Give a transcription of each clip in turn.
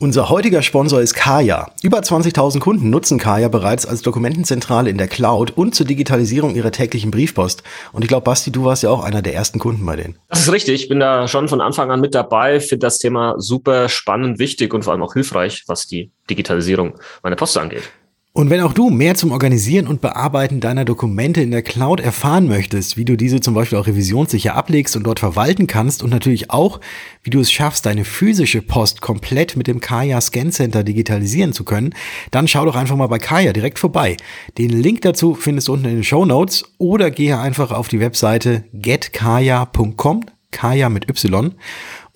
Unser heutiger Sponsor ist Kaya. Über 20.000 Kunden nutzen Kaya bereits als Dokumentenzentrale in der Cloud und zur Digitalisierung ihrer täglichen Briefpost. Und ich glaube, Basti, du warst ja auch einer der ersten Kunden bei denen. Das ist richtig. Ich bin da schon von Anfang an mit dabei, finde das Thema super spannend, wichtig und vor allem auch hilfreich, was die Digitalisierung meiner Post angeht. Und wenn auch du mehr zum Organisieren und Bearbeiten deiner Dokumente in der Cloud erfahren möchtest, wie du diese zum Beispiel auch revisionssicher ablegst und dort verwalten kannst und natürlich auch, wie du es schaffst, deine physische Post komplett mit dem Kaya Scan Center digitalisieren zu können, dann schau doch einfach mal bei Kaya direkt vorbei. Den Link dazu findest du unten in den Show Notes oder gehe einfach auf die Webseite getkaya.com, Kaya mit Y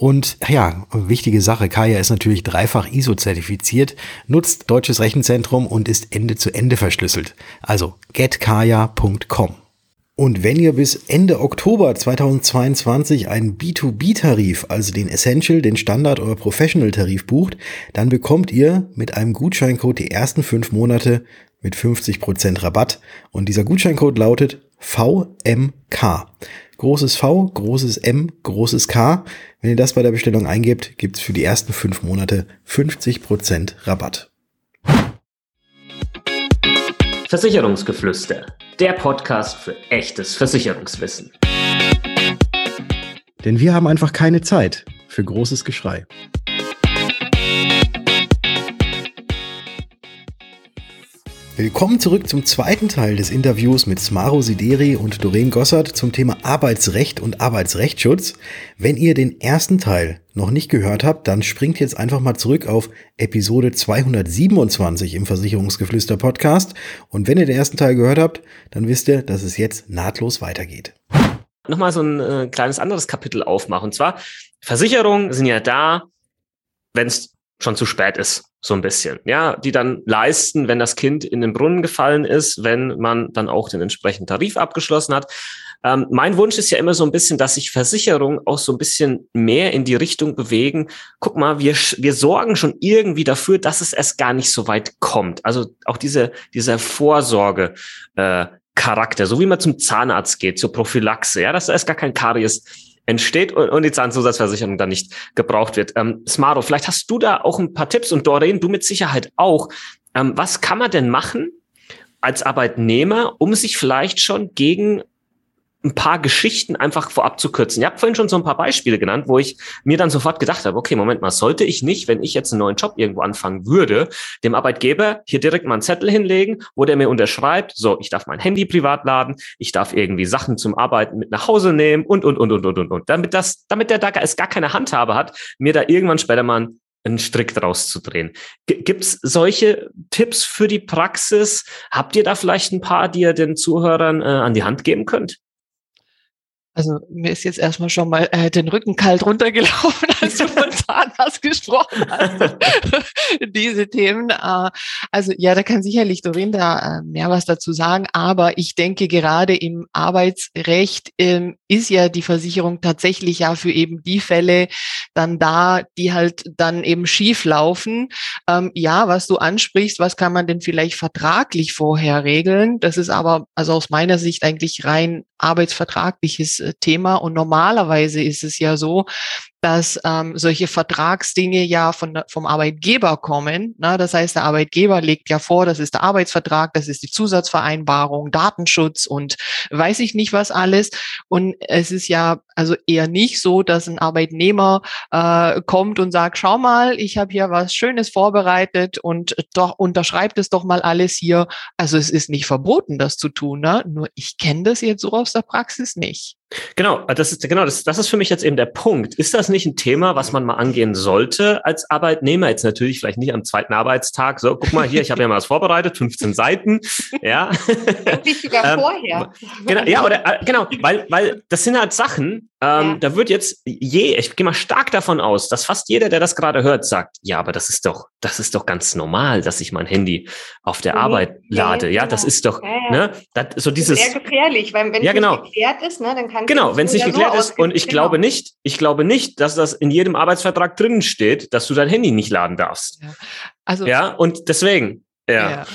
und ja, wichtige Sache, Kaya ist natürlich dreifach ISO-zertifiziert, nutzt deutsches Rechenzentrum und ist Ende zu Ende verschlüsselt. Also getkaya.com. Und wenn ihr bis Ende Oktober 2022 einen B2B-Tarif, also den Essential, den Standard oder Professional-Tarif bucht, dann bekommt ihr mit einem Gutscheincode die ersten fünf Monate mit 50% Rabatt. Und dieser Gutscheincode lautet VMK. Großes V, großes M, großes K. Wenn ihr das bei der Bestellung eingebt, gibt's für die ersten fünf Monate 50% Rabatt. Versicherungsgeflüster, der Podcast für echtes Versicherungswissen. Denn wir haben einfach keine Zeit für großes Geschrei. Willkommen zurück zum zweiten Teil des Interviews mit Smaro Sideri und Doreen Gossert zum Thema Arbeitsrecht und Arbeitsrechtsschutz. Wenn ihr den ersten Teil noch nicht gehört habt, dann springt jetzt einfach mal zurück auf Episode 227 im Versicherungsgeflüster Podcast. Und wenn ihr den ersten Teil gehört habt, dann wisst ihr, dass es jetzt nahtlos weitergeht. Nochmal so ein äh, kleines anderes Kapitel aufmachen. Und zwar, Versicherungen sind ja da, wenn es schon zu spät ist so ein bisschen, ja, die dann leisten, wenn das Kind in den Brunnen gefallen ist, wenn man dann auch den entsprechenden Tarif abgeschlossen hat. Ähm, mein Wunsch ist ja immer so ein bisschen, dass sich Versicherungen auch so ein bisschen mehr in die Richtung bewegen. Guck mal, wir, wir sorgen schon irgendwie dafür, dass es erst gar nicht so weit kommt. Also auch diese, dieser Vorsorge, äh, Charakter, so wie man zum Zahnarzt geht, zur Prophylaxe, ja, dass da erst gar kein Karies entsteht und, und die Zahnzusatzversicherung dann nicht gebraucht wird. Ähm, Smaro, vielleicht hast du da auch ein paar Tipps und Doreen, du mit Sicherheit auch. Ähm, was kann man denn machen als Arbeitnehmer, um sich vielleicht schon gegen ein paar Geschichten einfach vorab zu kürzen. Ihr habt vorhin schon so ein paar Beispiele genannt, wo ich mir dann sofort gedacht habe, okay, Moment mal, sollte ich nicht, wenn ich jetzt einen neuen Job irgendwo anfangen würde, dem Arbeitgeber hier direkt mal einen Zettel hinlegen, wo der mir unterschreibt, so, ich darf mein Handy privat laden, ich darf irgendwie Sachen zum Arbeiten mit nach Hause nehmen und, und, und, und, und, und, und. Damit das, damit der da gar keine Handhabe hat, mir da irgendwann später mal einen Strick draus zu drehen. Gibt's solche Tipps für die Praxis? Habt ihr da vielleicht ein paar, die ihr den Zuhörern äh, an die Hand geben könnt? Also mir ist jetzt erstmal schon mal äh, den Rücken kalt runtergelaufen, als du von Zahnarzt gesprochen hast. Diese Themen. Äh, also ja, da kann sicherlich Doreen da äh, mehr was dazu sagen. Aber ich denke, gerade im Arbeitsrecht ähm, ist ja die Versicherung tatsächlich ja für eben die Fälle dann da, die halt dann eben schief laufen. Ähm, ja, was du ansprichst, was kann man denn vielleicht vertraglich vorher regeln? Das ist aber also aus meiner Sicht eigentlich rein arbeitsvertragliches Thema. Und normalerweise ist es ja so, dass ähm, solche Vertragsdinge ja von, vom Arbeitgeber kommen. Ne? Das heißt, der Arbeitgeber legt ja vor, das ist der Arbeitsvertrag, das ist die Zusatzvereinbarung, Datenschutz und weiß ich nicht was alles. Und es ist ja also eher nicht so, dass ein Arbeitnehmer äh, kommt und sagt, schau mal, ich habe hier was Schönes vorbereitet und doch unterschreibt es doch mal alles hier. Also es ist nicht verboten, das zu tun. Ne? Nur ich kenne das jetzt so aus der Praxis nicht. Genau, das ist genau das, das ist für mich jetzt eben der Punkt. Ist das nicht ein Thema, was man mal angehen sollte als Arbeitnehmer? Jetzt natürlich vielleicht nicht am zweiten Arbeitstag. So, guck mal hier, ich habe ja mal was vorbereitet, 15 Seiten. Ja. Wirklich sogar ähm, vorher. Genau, ja, oder äh, genau, weil, weil das sind halt Sachen, ähm, ja. da wird jetzt je, ich gehe mal stark davon aus, dass fast jeder, der das gerade hört, sagt, ja, aber das ist doch, das ist doch ganz normal, dass ich mein Handy auf der mhm. Arbeit lade. Ja, ja, das genau. ist doch, ne, das, so dieses. Das ist sehr gefährlich, weil wenn ja, genau. nicht geklärt ist, ne, dann kann Genau, wenn es nicht geklärt ist und ich genau. glaube nicht, ich glaube nicht, dass das in jedem Arbeitsvertrag drinnen steht, dass du dein Handy nicht laden darfst. Ja. Also ja, und deswegen, Ja. ja.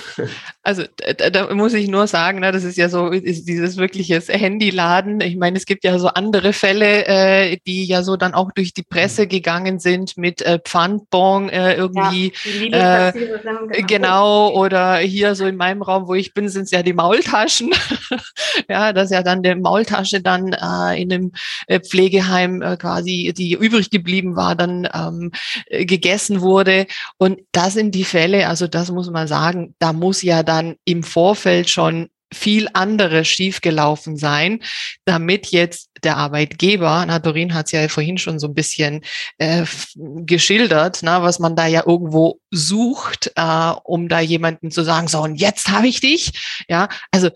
Also da, da, muss ich nur sagen, na, das ist ja so ist dieses wirkliches Handyladen. Ich meine, es gibt ja so andere Fälle, äh, die ja so dann auch durch die Presse mhm. gegangen sind mit äh, Pfandbon äh, irgendwie. Ja, äh, genau. genau, oder hier so in meinem Raum, wo ich bin, sind es ja die Maultaschen. ja, dass ja dann der Maultasche dann äh, in einem äh, Pflegeheim äh, quasi, die übrig geblieben war, dann ähm, äh, gegessen wurde. Und das sind die Fälle, also das muss man sagen sagen, da muss ja dann im Vorfeld schon viel anderes schiefgelaufen sein, damit jetzt der Arbeitgeber, na, Dorin hat es ja vorhin schon so ein bisschen äh, geschildert, na, was man da ja irgendwo sucht, äh, um da jemanden zu sagen, so, und jetzt habe ich dich. Ja, also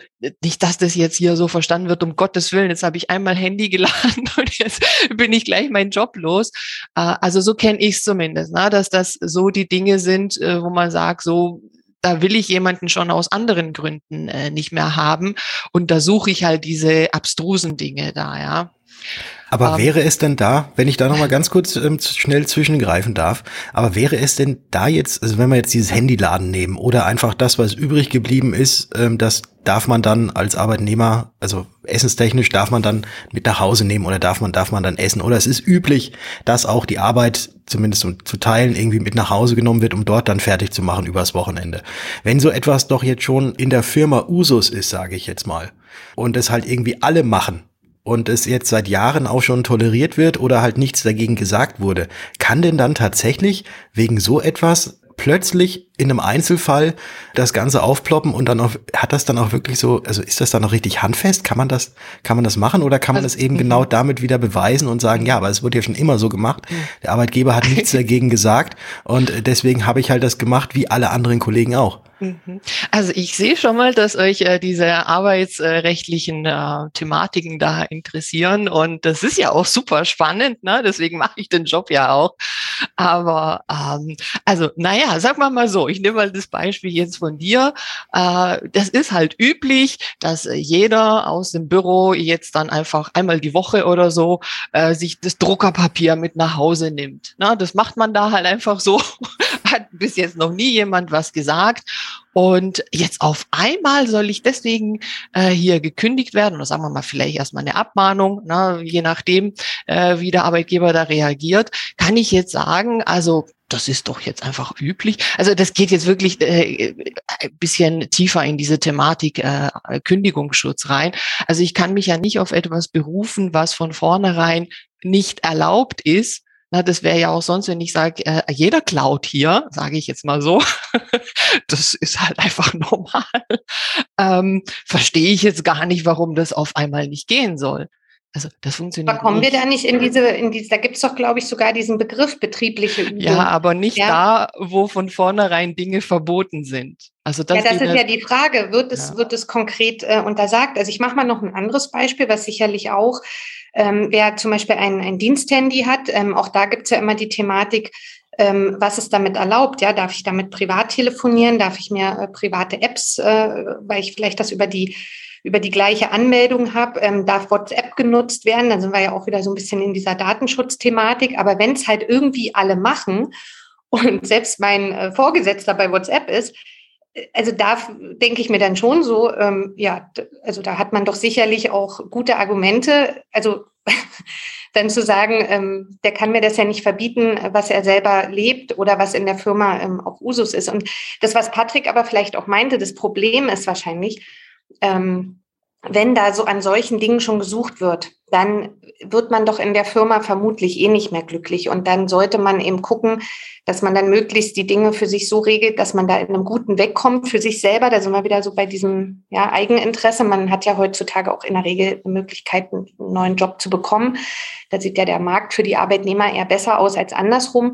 nicht, dass das jetzt hier so verstanden wird, um Gottes Willen, jetzt habe ich einmal Handy geladen und jetzt bin ich gleich meinen Job los. Äh, also so kenne ich es zumindest, na, dass das so die Dinge sind, äh, wo man sagt, so da will ich jemanden schon aus anderen Gründen äh, nicht mehr haben. Und da suche ich halt diese abstrusen Dinge da, ja. Aber ähm, wäre es denn da, wenn ich da nochmal ganz kurz ähm, schnell zwischengreifen darf, aber wäre es denn da jetzt, also wenn wir jetzt dieses Handyladen nehmen oder einfach das, was übrig geblieben ist, ähm, das darf man dann als Arbeitnehmer, also essenstechnisch darf man dann mit nach Hause nehmen oder darf man, darf man dann essen oder es ist üblich, dass auch die Arbeit zumindest zu teilen irgendwie mit nach Hause genommen wird, um dort dann fertig zu machen übers Wochenende. Wenn so etwas doch jetzt schon in der Firma Usus ist, sage ich jetzt mal, und es halt irgendwie alle machen, und es jetzt seit Jahren auch schon toleriert wird oder halt nichts dagegen gesagt wurde, kann denn dann tatsächlich wegen so etwas plötzlich in einem Einzelfall das Ganze aufploppen und dann auch, hat das dann auch wirklich so, also ist das dann auch richtig handfest? Kann man das, kann man das machen oder kann man also, das eben genau damit wieder beweisen und sagen, ja, aber es wurde ja schon immer so gemacht. Der Arbeitgeber hat nichts dagegen gesagt und deswegen habe ich halt das gemacht, wie alle anderen Kollegen auch. Mhm. Also ich sehe schon mal, dass euch äh, diese arbeitsrechtlichen äh, Thematiken da interessieren und das ist ja auch super spannend, ne? deswegen mache ich den Job ja auch. Aber ähm, also naja, sag mal mal so, ich nehme mal das Beispiel jetzt von dir. Äh, das ist halt üblich, dass jeder aus dem Büro jetzt dann einfach einmal die Woche oder so äh, sich das Druckerpapier mit nach Hause nimmt. Na, das macht man da halt einfach so. Hat bis jetzt noch nie jemand was gesagt. Und jetzt auf einmal soll ich deswegen äh, hier gekündigt werden oder sagen wir mal vielleicht erstmal eine Abmahnung, ne, je nachdem, äh, wie der Arbeitgeber da reagiert, kann ich jetzt sagen, also das ist doch jetzt einfach üblich. Also das geht jetzt wirklich äh, ein bisschen tiefer in diese Thematik äh, Kündigungsschutz rein. Also ich kann mich ja nicht auf etwas berufen, was von vornherein nicht erlaubt ist, na, das wäre ja auch sonst, wenn ich sage, äh, jeder klaut hier, sage ich jetzt mal so. das ist halt einfach normal. Ähm, Verstehe ich jetzt gar nicht, warum das auf einmal nicht gehen soll. Also das funktioniert. Aber kommen nicht. wir da nicht in diese, in diese, da gibt es doch, glaube ich, sogar diesen Begriff betriebliche Übung. Ja, aber nicht ja. da, wo von vornherein Dinge verboten sind. Also das, ja, das ist ja die Frage, wird es, ja. wird es konkret äh, untersagt? Also ich mache mal noch ein anderes Beispiel, was sicherlich auch ähm, wer zum Beispiel ein, ein Diensthandy hat, ähm, auch da gibt es ja immer die Thematik, ähm, was ist damit erlaubt? Ja, darf ich damit privat telefonieren? Darf ich mir äh, private Apps, äh, weil ich vielleicht das über die über die gleiche Anmeldung habe, ähm, darf WhatsApp genutzt werden. Dann sind wir ja auch wieder so ein bisschen in dieser Datenschutzthematik. Aber wenn es halt irgendwie alle machen und selbst mein äh, Vorgesetzter bei WhatsApp ist, also da denke ich mir dann schon so, ähm, ja, also da hat man doch sicherlich auch gute Argumente. Also dann zu sagen, ähm, der kann mir das ja nicht verbieten, was er selber lebt oder was in der Firma ähm, auch Usus ist. Und das, was Patrick aber vielleicht auch meinte, das Problem ist wahrscheinlich, ähm, wenn da so an solchen Dingen schon gesucht wird, dann wird man doch in der Firma vermutlich eh nicht mehr glücklich. Und dann sollte man eben gucken, dass man dann möglichst die Dinge für sich so regelt, dass man da in einem guten wegkommt für sich selber. Da sind wir wieder so bei diesem ja, Eigeninteresse. Man hat ja heutzutage auch in der Regel eine Möglichkeit, einen neuen Job zu bekommen. Da sieht ja der Markt für die Arbeitnehmer eher besser aus als andersrum.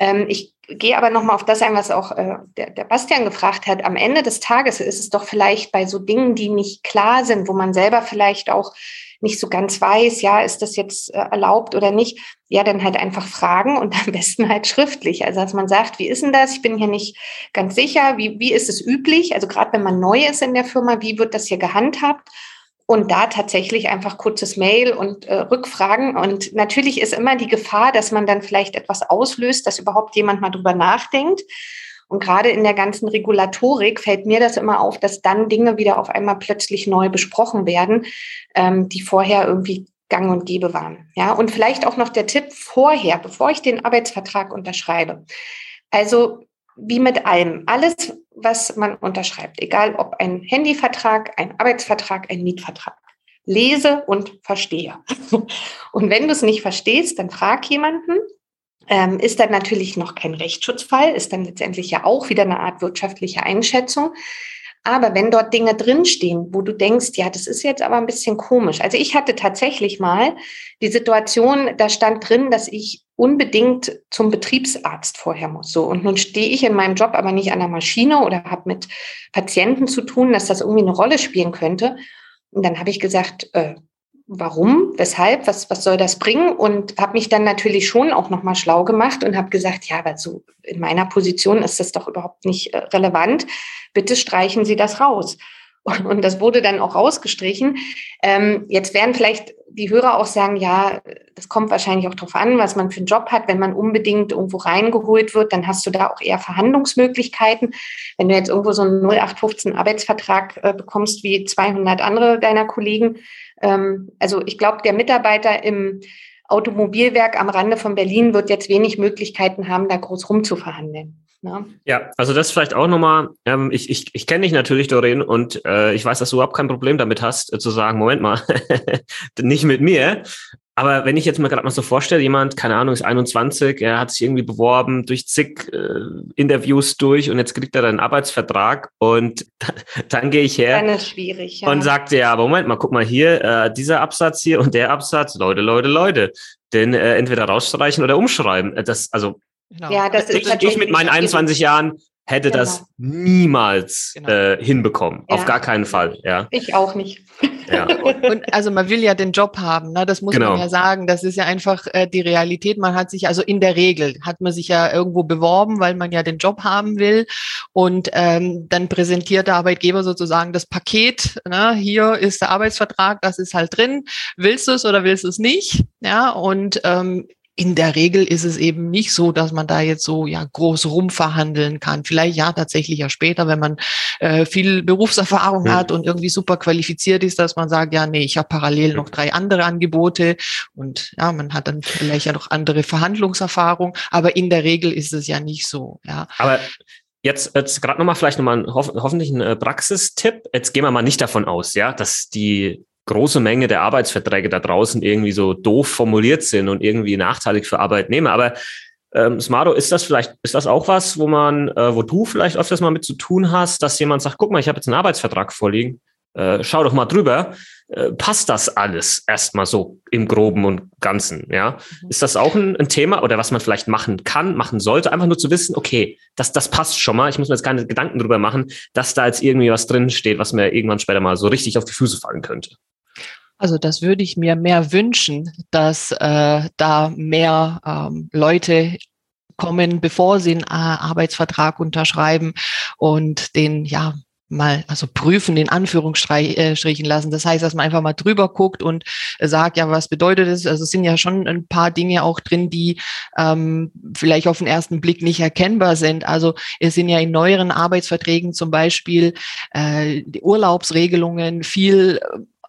Ähm, ich gehe aber nochmal auf das ein, was auch äh, der, der Bastian gefragt hat. Am Ende des Tages ist es doch vielleicht bei so Dingen, die nicht klar sind, wo man selber vielleicht auch nicht so ganz weiß, ja, ist das jetzt äh, erlaubt oder nicht, ja, dann halt einfach fragen und am besten halt schriftlich. Also dass man sagt, wie ist denn das? Ich bin hier nicht ganz sicher, wie, wie ist es üblich? Also gerade wenn man neu ist in der Firma, wie wird das hier gehandhabt? und da tatsächlich einfach kurzes Mail und äh, Rückfragen. Und natürlich ist immer die Gefahr, dass man dann vielleicht etwas auslöst, dass überhaupt jemand mal drüber nachdenkt. Und gerade in der ganzen Regulatorik fällt mir das immer auf, dass dann Dinge wieder auf einmal plötzlich neu besprochen werden, ähm, die vorher irgendwie gang und gäbe waren. Ja, und vielleicht auch noch der Tipp vorher, bevor ich den Arbeitsvertrag unterschreibe. Also wie mit allem, alles, was man unterschreibt, egal ob ein Handyvertrag, ein Arbeitsvertrag, ein Mietvertrag. Lese und verstehe. Und wenn du es nicht verstehst, dann frag jemanden. Ähm, ist dann natürlich noch kein Rechtsschutzfall, ist dann letztendlich ja auch wieder eine Art wirtschaftliche Einschätzung. Aber wenn dort Dinge drinstehen, wo du denkst, ja, das ist jetzt aber ein bisschen komisch. Also ich hatte tatsächlich mal die Situation, da stand drin, dass ich unbedingt zum Betriebsarzt vorher muss. So und nun stehe ich in meinem Job aber nicht an der Maschine oder habe mit Patienten zu tun, dass das irgendwie eine Rolle spielen könnte. Und dann habe ich gesagt, äh, warum, weshalb, was, was soll das bringen? Und habe mich dann natürlich schon auch nochmal schlau gemacht und habe gesagt, ja, aber so in meiner Position ist das doch überhaupt nicht äh, relevant. Bitte streichen Sie das raus. Und das wurde dann auch rausgestrichen. Ähm, jetzt werden vielleicht die Hörer auch sagen, ja, das kommt wahrscheinlich auch darauf an, was man für einen Job hat. Wenn man unbedingt irgendwo reingeholt wird, dann hast du da auch eher Verhandlungsmöglichkeiten. Wenn du jetzt irgendwo so einen 0815 Arbeitsvertrag äh, bekommst wie 200 andere deiner Kollegen, ähm, also ich glaube, der Mitarbeiter im Automobilwerk am Rande von Berlin wird jetzt wenig Möglichkeiten haben, da groß rumzuverhandeln. Ne? Ja, also das vielleicht auch nochmal, ähm, ich, ich, ich kenne dich natürlich, Doreen, und äh, ich weiß, dass du überhaupt kein Problem damit hast, äh, zu sagen, Moment mal, nicht mit mir. Aber wenn ich jetzt mal gerade mal so vorstelle, jemand, keine Ahnung, ist 21, er hat sich irgendwie beworben, durch zig äh, Interviews durch und jetzt kriegt er einen Arbeitsvertrag und dann, gehe ich her dann ist schwierig, ja. und sagt, ja, aber Moment mal, guck mal hier, äh, dieser Absatz hier und der Absatz, Leute, Leute, Leute, den äh, entweder rausstreichen oder umschreiben. Äh, das, also Genau. Ja, das ich, ist ich mit meinen 21 Jahren hätte genau. das niemals genau. äh, hinbekommen. Ja. Auf gar keinen Fall. Ja. Ich auch nicht. Ja. und, also man will ja den Job haben, ne? das muss genau. man ja sagen. Das ist ja einfach äh, die Realität. Man hat sich also in der Regel hat man sich ja irgendwo beworben, weil man ja den Job haben will. Und ähm, dann präsentiert der Arbeitgeber sozusagen das Paket. Ne? Hier ist der Arbeitsvertrag, das ist halt drin. Willst du es oder willst du es nicht? Ja, und ähm, in der Regel ist es eben nicht so, dass man da jetzt so ja groß rumverhandeln kann. Vielleicht ja tatsächlich ja später, wenn man äh, viel Berufserfahrung ja. hat und irgendwie super qualifiziert ist, dass man sagt, ja, nee, ich habe parallel noch drei andere Angebote und ja, man hat dann vielleicht ja noch andere Verhandlungserfahrung, aber in der Regel ist es ja nicht so. Ja. Aber Jetzt, jetzt gerade nochmal vielleicht nochmal ein, hoff, hoffentlich ein äh, Praxistipp. Jetzt gehen wir mal nicht davon aus, ja, dass die große Menge der Arbeitsverträge da draußen irgendwie so doof formuliert sind und irgendwie nachteilig für Arbeitnehmer. Aber ähm, Smaro, ist das vielleicht, ist das auch was, wo man, äh, wo du vielleicht öfters mal mit zu tun hast, dass jemand sagt, guck mal, ich habe jetzt einen Arbeitsvertrag vorliegen, äh, schau doch mal drüber, äh, passt das alles erstmal so im Groben und Ganzen, ja? Mhm. Ist das auch ein, ein, Thema oder was man vielleicht machen kann, machen sollte, einfach nur zu wissen, okay, das, das passt schon mal, ich muss mir jetzt keine Gedanken drüber machen, dass da jetzt irgendwie was drin steht, was mir irgendwann später mal so richtig auf die Füße fallen könnte. Also das würde ich mir mehr wünschen, dass äh, da mehr ähm, Leute kommen, bevor sie einen äh, Arbeitsvertrag unterschreiben und den ja mal, also prüfen, in Anführungsstrichen lassen. Das heißt, dass man einfach mal drüber guckt und sagt, ja, was bedeutet es? Also es sind ja schon ein paar Dinge auch drin, die ähm, vielleicht auf den ersten Blick nicht erkennbar sind. Also es sind ja in neueren Arbeitsverträgen zum Beispiel äh, die Urlaubsregelungen viel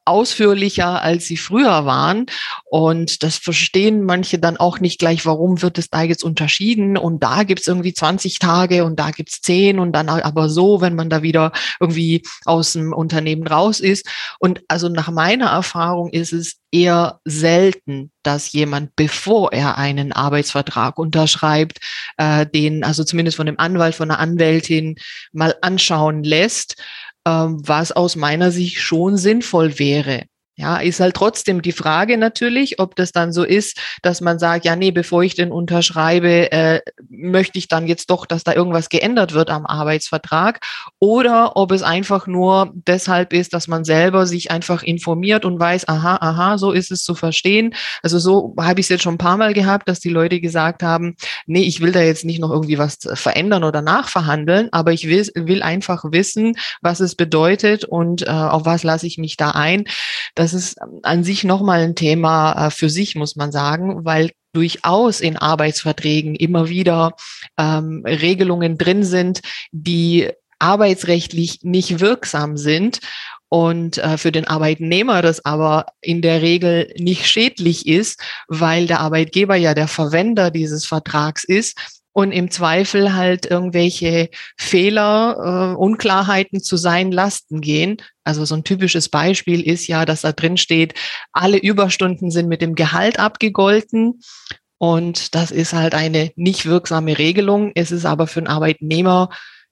ausführlicher, als sie früher waren. Und das verstehen manche dann auch nicht gleich, warum wird es da jetzt unterschieden. Und da gibt es irgendwie 20 Tage und da gibt es 10 und dann aber so, wenn man da wieder irgendwie aus dem Unternehmen raus ist. Und also nach meiner Erfahrung ist es eher selten, dass jemand, bevor er einen Arbeitsvertrag unterschreibt, äh, den also zumindest von dem Anwalt, von der Anwältin mal anschauen lässt ähm, was aus meiner Sicht schon sinnvoll wäre. Ja, ist halt trotzdem die Frage natürlich, ob das dann so ist, dass man sagt, ja, nee, bevor ich den unterschreibe, äh, möchte ich dann jetzt doch, dass da irgendwas geändert wird am Arbeitsvertrag. Oder ob es einfach nur deshalb ist, dass man selber sich einfach informiert und weiß, aha, aha, so ist es zu verstehen. Also so habe ich es jetzt schon ein paar Mal gehabt, dass die Leute gesagt haben, nee, ich will da jetzt nicht noch irgendwie was verändern oder nachverhandeln, aber ich will, will einfach wissen, was es bedeutet und äh, auf was lasse ich mich da ein. Das das ist an sich nochmal ein Thema äh, für sich, muss man sagen, weil durchaus in Arbeitsverträgen immer wieder ähm, Regelungen drin sind, die arbeitsrechtlich nicht wirksam sind und äh, für den Arbeitnehmer das aber in der Regel nicht schädlich ist, weil der Arbeitgeber ja der Verwender dieses Vertrags ist und im Zweifel halt irgendwelche Fehler, äh, Unklarheiten zu seinen Lasten gehen. Also so ein typisches Beispiel ist ja, dass da drin steht, alle Überstunden sind mit dem Gehalt abgegolten. Und das ist halt eine nicht wirksame Regelung. Es ist aber für einen Arbeitnehmer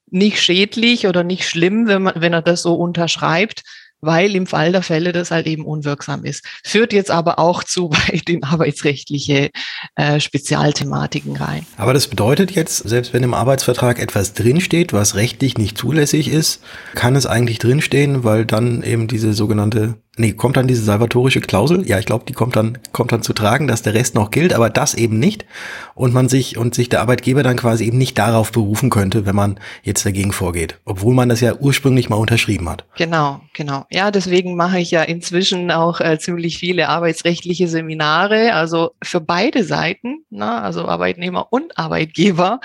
nicht schädlich oder nicht schlimm, wenn, man, wenn er das so unterschreibt, weil im Fall der Fälle das halt eben unwirksam ist. Führt jetzt aber auch zu weit in arbeitsrechtliche äh, Spezialthematiken rein. Aber das bedeutet jetzt, selbst wenn im Arbeitsvertrag etwas drinsteht, was rechtlich nicht zulässig ist, kann es eigentlich drinstehen, weil dann eben diese sogenannte Nee, kommt dann diese salvatorische Klausel? Ja, ich glaube, die kommt dann, kommt dann zu tragen, dass der Rest noch gilt, aber das eben nicht. Und man sich, und sich der Arbeitgeber dann quasi eben nicht darauf berufen könnte, wenn man jetzt dagegen vorgeht. Obwohl man das ja ursprünglich mal unterschrieben hat. Genau, genau. Ja, deswegen mache ich ja inzwischen auch äh, ziemlich viele arbeitsrechtliche Seminare, also für beide Seiten, ne, also Arbeitnehmer und Arbeitgeber,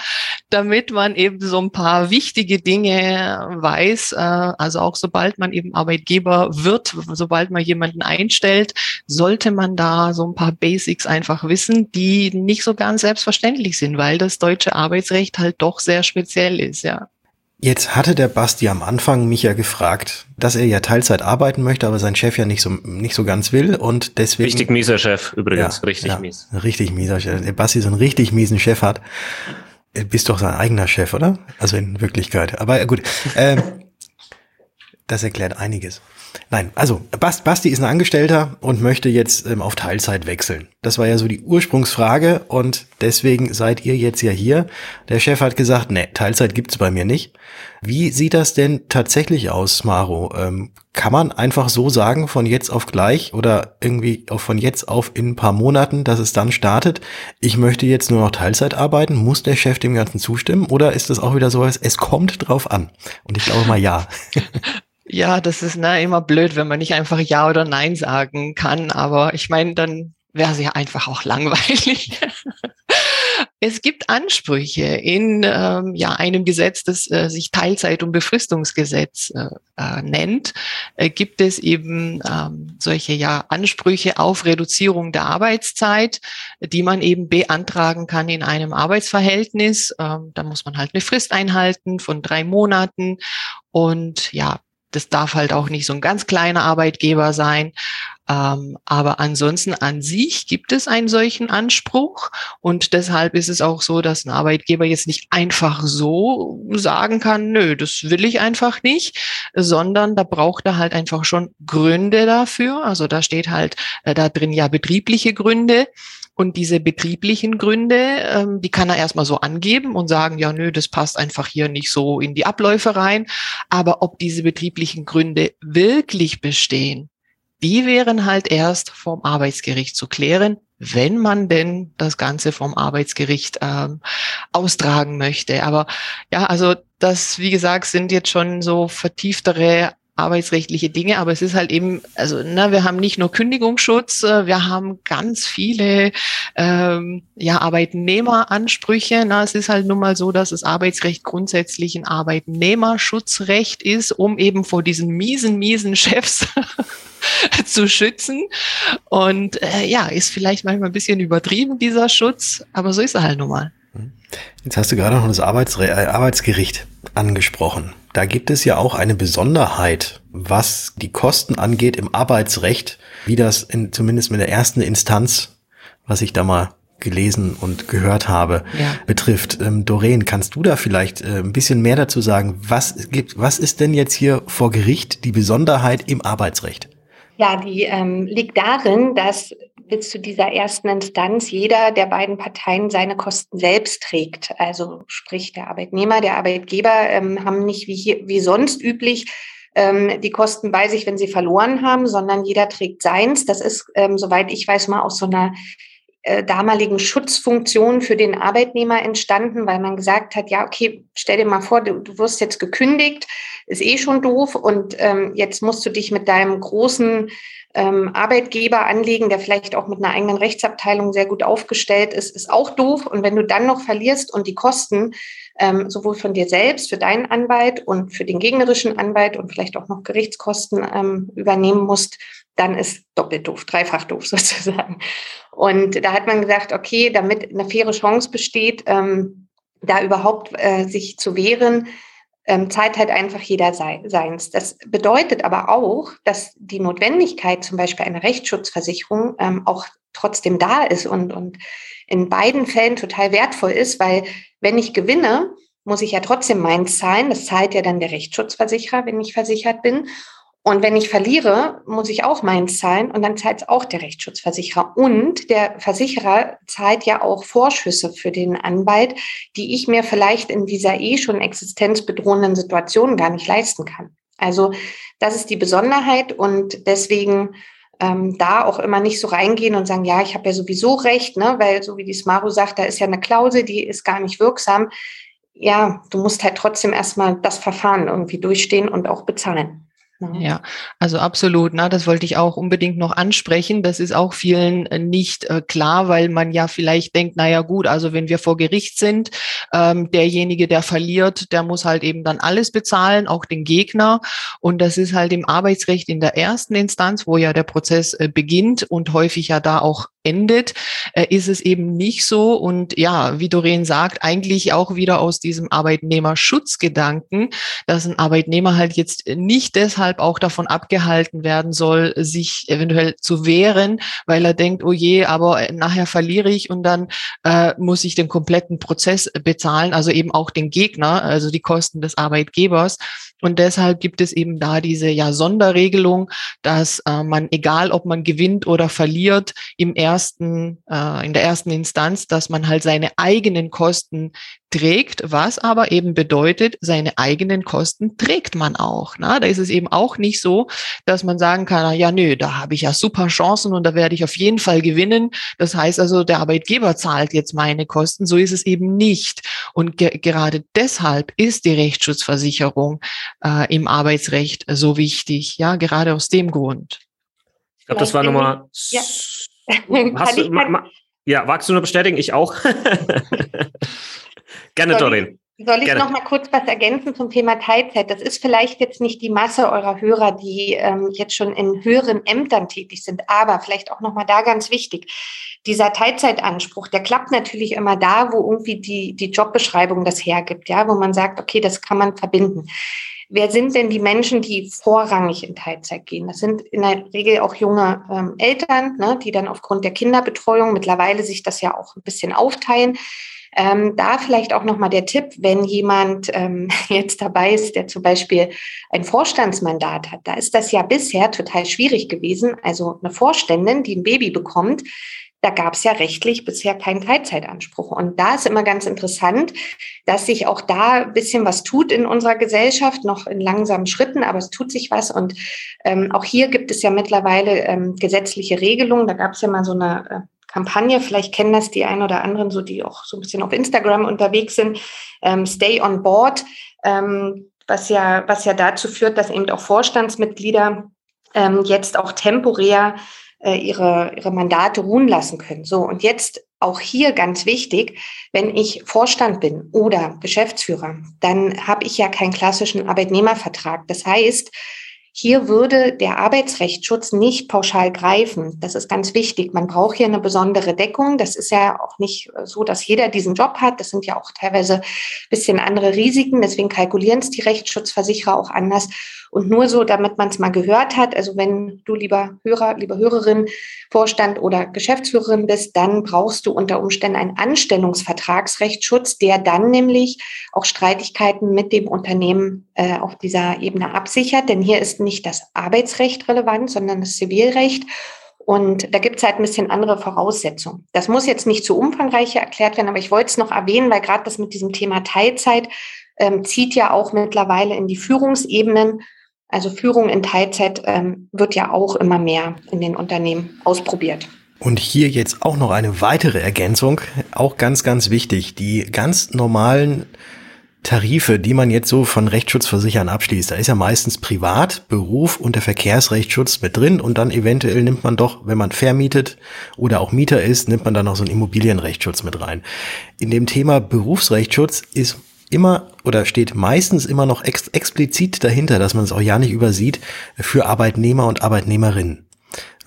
damit man eben so ein paar wichtige Dinge weiß. Äh, also auch sobald man eben Arbeitgeber wird, sobald sobald man jemanden einstellt, sollte man da so ein paar Basics einfach wissen, die nicht so ganz selbstverständlich sind, weil das deutsche Arbeitsrecht halt doch sehr speziell ist, ja. Jetzt hatte der Basti am Anfang mich ja gefragt, dass er ja Teilzeit arbeiten möchte, aber sein Chef ja nicht so, nicht so ganz will und deswegen. Richtig mieser Chef übrigens, ja, richtig ja, mies. Richtig mieser Chef. Der Basti so einen richtig miesen Chef hat. Du bist doch sein eigener Chef, oder? Also in Wirklichkeit. Aber gut, äh, das erklärt einiges. Nein, also Basti ist ein Angestellter und möchte jetzt ähm, auf Teilzeit wechseln. Das war ja so die Ursprungsfrage und deswegen seid ihr jetzt ja hier. Der Chef hat gesagt, nee, Teilzeit gibt's bei mir nicht. Wie sieht das denn tatsächlich aus, Maro? Ähm, kann man einfach so sagen, von jetzt auf gleich oder irgendwie auch von jetzt auf in ein paar Monaten, dass es dann startet, ich möchte jetzt nur noch Teilzeit arbeiten? Muss der Chef dem Ganzen zustimmen oder ist das auch wieder so was, es kommt drauf an? Und ich glaube mal ja. Ja, das ist na, immer blöd, wenn man nicht einfach Ja oder Nein sagen kann. Aber ich meine, dann wäre es ja einfach auch langweilig. es gibt Ansprüche in ähm, ja, einem Gesetz, das äh, sich Teilzeit- und Befristungsgesetz äh, äh, nennt, äh, gibt es eben ähm, solche ja, Ansprüche auf Reduzierung der Arbeitszeit, die man eben beantragen kann in einem Arbeitsverhältnis. Ähm, da muss man halt eine Frist einhalten von drei Monaten. Und ja, das darf halt auch nicht so ein ganz kleiner Arbeitgeber sein. Ähm, aber ansonsten an sich gibt es einen solchen Anspruch und deshalb ist es auch so, dass ein Arbeitgeber jetzt nicht einfach so sagen kann, nö, das will ich einfach nicht, sondern da braucht er halt einfach schon Gründe dafür. Also da steht halt äh, da drin ja betriebliche Gründe. Und diese betrieblichen Gründe, ähm, die kann er erstmal so angeben und sagen, ja, nö, das passt einfach hier nicht so in die Abläufe rein. Aber ob diese betrieblichen Gründe wirklich bestehen, die wären halt erst vom Arbeitsgericht zu klären, wenn man denn das Ganze vom Arbeitsgericht ähm, austragen möchte. Aber ja, also das, wie gesagt, sind jetzt schon so vertieftere arbeitsrechtliche Dinge, aber es ist halt eben, also na, wir haben nicht nur Kündigungsschutz, äh, wir haben ganz viele ähm, ja, Arbeitnehmeransprüche. Na, es ist halt nun mal so, dass das Arbeitsrecht grundsätzlich ein Arbeitnehmerschutzrecht ist, um eben vor diesen miesen, miesen Chefs zu schützen. Und äh, ja, ist vielleicht manchmal ein bisschen übertrieben, dieser Schutz, aber so ist er halt nun mal. Jetzt hast du gerade noch das Arbeitsre äh, Arbeitsgericht angesprochen. Da gibt es ja auch eine Besonderheit, was die Kosten angeht im Arbeitsrecht, wie das in, zumindest mit der ersten Instanz, was ich da mal gelesen und gehört habe, ja. betrifft. Ähm, Doreen, kannst du da vielleicht äh, ein bisschen mehr dazu sagen? Was gibt, was ist denn jetzt hier vor Gericht die Besonderheit im Arbeitsrecht? Ja, die ähm, liegt darin, dass bis zu dieser ersten Instanz jeder der beiden Parteien seine Kosten selbst trägt. Also sprich der Arbeitnehmer, der Arbeitgeber ähm, haben nicht wie, hier, wie sonst üblich ähm, die Kosten bei sich, wenn sie verloren haben, sondern jeder trägt seins. Das ist, ähm, soweit ich weiß, mal aus so einer äh, damaligen Schutzfunktion für den Arbeitnehmer entstanden, weil man gesagt hat, ja, okay, stell dir mal vor, du, du wirst jetzt gekündigt, ist eh schon doof und ähm, jetzt musst du dich mit deinem großen ähm, Arbeitgeber anlegen, der vielleicht auch mit einer eigenen Rechtsabteilung sehr gut aufgestellt ist, ist auch doof. Und wenn du dann noch verlierst und die Kosten ähm, sowohl von dir selbst, für deinen Anwalt und für den gegnerischen Anwalt und vielleicht auch noch Gerichtskosten ähm, übernehmen musst, dann ist doppelt doof, dreifach doof sozusagen. Und da hat man gesagt, okay, damit eine faire Chance besteht, ähm, da überhaupt äh, sich zu wehren, ähm, zahlt halt einfach jeder sei, seins. Das bedeutet aber auch, dass die Notwendigkeit zum Beispiel einer Rechtsschutzversicherung ähm, auch trotzdem da ist und, und in beiden Fällen total wertvoll ist, weil wenn ich gewinne, muss ich ja trotzdem meins zahlen. Das zahlt ja dann der Rechtsschutzversicherer, wenn ich versichert bin. Und wenn ich verliere, muss ich auch meins zahlen und dann zahlt es auch der Rechtsschutzversicherer. Und der Versicherer zahlt ja auch Vorschüsse für den Anwalt, die ich mir vielleicht in dieser eh schon existenzbedrohenden Situation gar nicht leisten kann. Also das ist die Besonderheit und deswegen ähm, da auch immer nicht so reingehen und sagen, ja, ich habe ja sowieso recht, ne? weil so wie die Smaro sagt, da ist ja eine Klausel, die ist gar nicht wirksam. Ja, du musst halt trotzdem erstmal das Verfahren irgendwie durchstehen und auch bezahlen. Ja, also absolut. Na, das wollte ich auch unbedingt noch ansprechen. Das ist auch vielen äh, nicht äh, klar, weil man ja vielleicht denkt, na ja gut, also wenn wir vor Gericht sind, ähm, derjenige, der verliert, der muss halt eben dann alles bezahlen, auch den Gegner. Und das ist halt im Arbeitsrecht in der ersten Instanz, wo ja der Prozess äh, beginnt und häufig ja da auch endet, äh, ist es eben nicht so. Und ja, wie Doreen sagt, eigentlich auch wieder aus diesem Arbeitnehmerschutzgedanken, dass ein Arbeitnehmer halt jetzt nicht deshalb auch davon abgehalten werden soll, sich eventuell zu wehren, weil er denkt, oh je, aber nachher verliere ich und dann äh, muss ich den kompletten Prozess bezahlen, also eben auch den Gegner, also die Kosten des Arbeitgebers. Und deshalb gibt es eben da diese ja Sonderregelung, dass äh, man, egal ob man gewinnt oder verliert, im ersten, äh, in der ersten Instanz, dass man halt seine eigenen Kosten trägt, was aber eben bedeutet, seine eigenen Kosten trägt man auch. Na? Da ist es eben auch nicht so, dass man sagen kann, ja, nö, da habe ich ja super Chancen und da werde ich auf jeden Fall gewinnen. Das heißt also, der Arbeitgeber zahlt jetzt meine Kosten. So ist es eben nicht. Und ge gerade deshalb ist die Rechtsschutzversicherung äh, im Arbeitsrecht so wichtig. Ja, gerade aus dem Grund. Ich glaube, das war nochmal. Ja. Hast du, ma, ma, ja, wagst du nur bestätigen? Ich auch. Gerne, Dorin. Soll ich noch mal kurz was ergänzen zum Thema Teilzeit? Das ist vielleicht jetzt nicht die Masse eurer Hörer, die ähm, jetzt schon in höheren Ämtern tätig sind, aber vielleicht auch noch mal da ganz wichtig. Dieser Teilzeitanspruch, der klappt natürlich immer da, wo irgendwie die, die Jobbeschreibung das hergibt, ja, wo man sagt, okay, das kann man verbinden. Wer sind denn die Menschen, die vorrangig in Teilzeit gehen? Das sind in der Regel auch junge ähm, Eltern, ne, die dann aufgrund der Kinderbetreuung mittlerweile sich das ja auch ein bisschen aufteilen ähm, da vielleicht auch nochmal der Tipp, wenn jemand ähm, jetzt dabei ist, der zum Beispiel ein Vorstandsmandat hat, da ist das ja bisher total schwierig gewesen. Also eine Vorständin, die ein Baby bekommt, da gab es ja rechtlich bisher keinen Teilzeitanspruch. Und da ist immer ganz interessant, dass sich auch da ein bisschen was tut in unserer Gesellschaft, noch in langsamen Schritten, aber es tut sich was. Und ähm, auch hier gibt es ja mittlerweile ähm, gesetzliche Regelungen. Da gab es ja mal so eine äh, Kampagne. Vielleicht kennen das die ein oder anderen, so die auch so ein bisschen auf Instagram unterwegs sind. Ähm, Stay on Board, ähm, was ja, was ja dazu führt, dass eben auch Vorstandsmitglieder ähm, jetzt auch temporär äh, ihre, ihre Mandate ruhen lassen können. So, und jetzt auch hier ganz wichtig, wenn ich Vorstand bin oder Geschäftsführer, dann habe ich ja keinen klassischen Arbeitnehmervertrag. Das heißt, hier würde der Arbeitsrechtsschutz nicht pauschal greifen. Das ist ganz wichtig. Man braucht hier eine besondere Deckung. Das ist ja auch nicht so, dass jeder diesen Job hat. Das sind ja auch teilweise bisschen andere Risiken. Deswegen kalkulieren es die Rechtsschutzversicherer auch anders. Und nur so, damit man es mal gehört hat, also wenn du lieber Hörer, lieber Hörerin, Vorstand oder Geschäftsführerin bist, dann brauchst du unter Umständen einen Anstellungsvertragsrechtsschutz, der dann nämlich auch Streitigkeiten mit dem Unternehmen äh, auf dieser Ebene absichert. Denn hier ist nicht das Arbeitsrecht relevant, sondern das Zivilrecht. Und da gibt es halt ein bisschen andere Voraussetzungen. Das muss jetzt nicht zu umfangreich erklärt werden, aber ich wollte es noch erwähnen, weil gerade das mit diesem Thema Teilzeit ähm, zieht ja auch mittlerweile in die Führungsebenen. Also Führung in Teilzeit ähm, wird ja auch immer mehr in den Unternehmen ausprobiert. Und hier jetzt auch noch eine weitere Ergänzung, auch ganz, ganz wichtig. Die ganz normalen Tarife, die man jetzt so von Rechtsschutzversichern abschließt, da ist ja meistens Privat, Beruf und der Verkehrsrechtsschutz mit drin und dann eventuell nimmt man doch, wenn man vermietet oder auch Mieter ist, nimmt man dann noch so einen Immobilienrechtsschutz mit rein. In dem Thema Berufsrechtsschutz ist immer oder steht meistens immer noch ex explizit dahinter, dass man es auch ja nicht übersieht, für Arbeitnehmer und Arbeitnehmerinnen.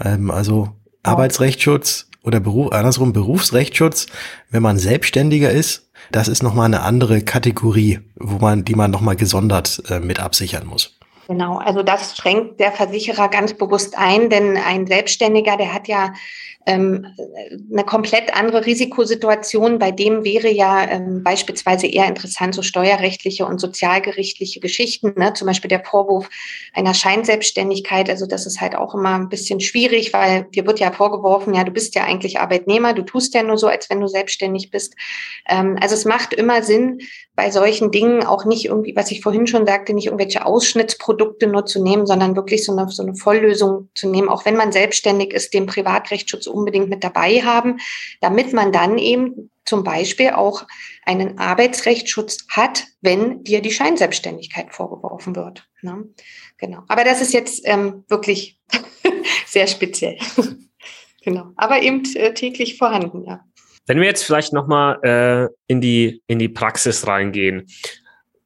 Ähm, also Arbeitsrechtsschutz oder Beruf, andersrum Berufsrechtsschutz, wenn man Selbstständiger ist, das ist nochmal eine andere Kategorie, wo man, die man nochmal gesondert äh, mit absichern muss. Genau, also das schränkt der Versicherer ganz bewusst ein, denn ein Selbstständiger, der hat ja ähm, eine komplett andere Risikosituation. Bei dem wäre ja ähm, beispielsweise eher interessant so steuerrechtliche und sozialgerichtliche Geschichten, ne? zum Beispiel der Vorwurf einer Scheinselbstständigkeit. Also das ist halt auch immer ein bisschen schwierig, weil dir wird ja vorgeworfen, ja, du bist ja eigentlich Arbeitnehmer, du tust ja nur so, als wenn du selbstständig bist. Ähm, also es macht immer Sinn, bei solchen Dingen auch nicht irgendwie, was ich vorhin schon sagte, nicht irgendwelche Ausschnittsprodukte nur zu nehmen, sondern wirklich so eine, so eine Volllösung zu nehmen, auch wenn man selbstständig ist, den Privatrechtsschutz unbedingt mit dabei haben, damit man dann eben zum Beispiel auch einen Arbeitsrechtsschutz hat, wenn dir die Scheinselbstständigkeit vorgeworfen wird. Ne? Genau. Aber das ist jetzt ähm, wirklich sehr speziell. genau. Aber eben äh, täglich vorhanden, ja. Wenn wir jetzt vielleicht nochmal äh, in, die, in die Praxis reingehen.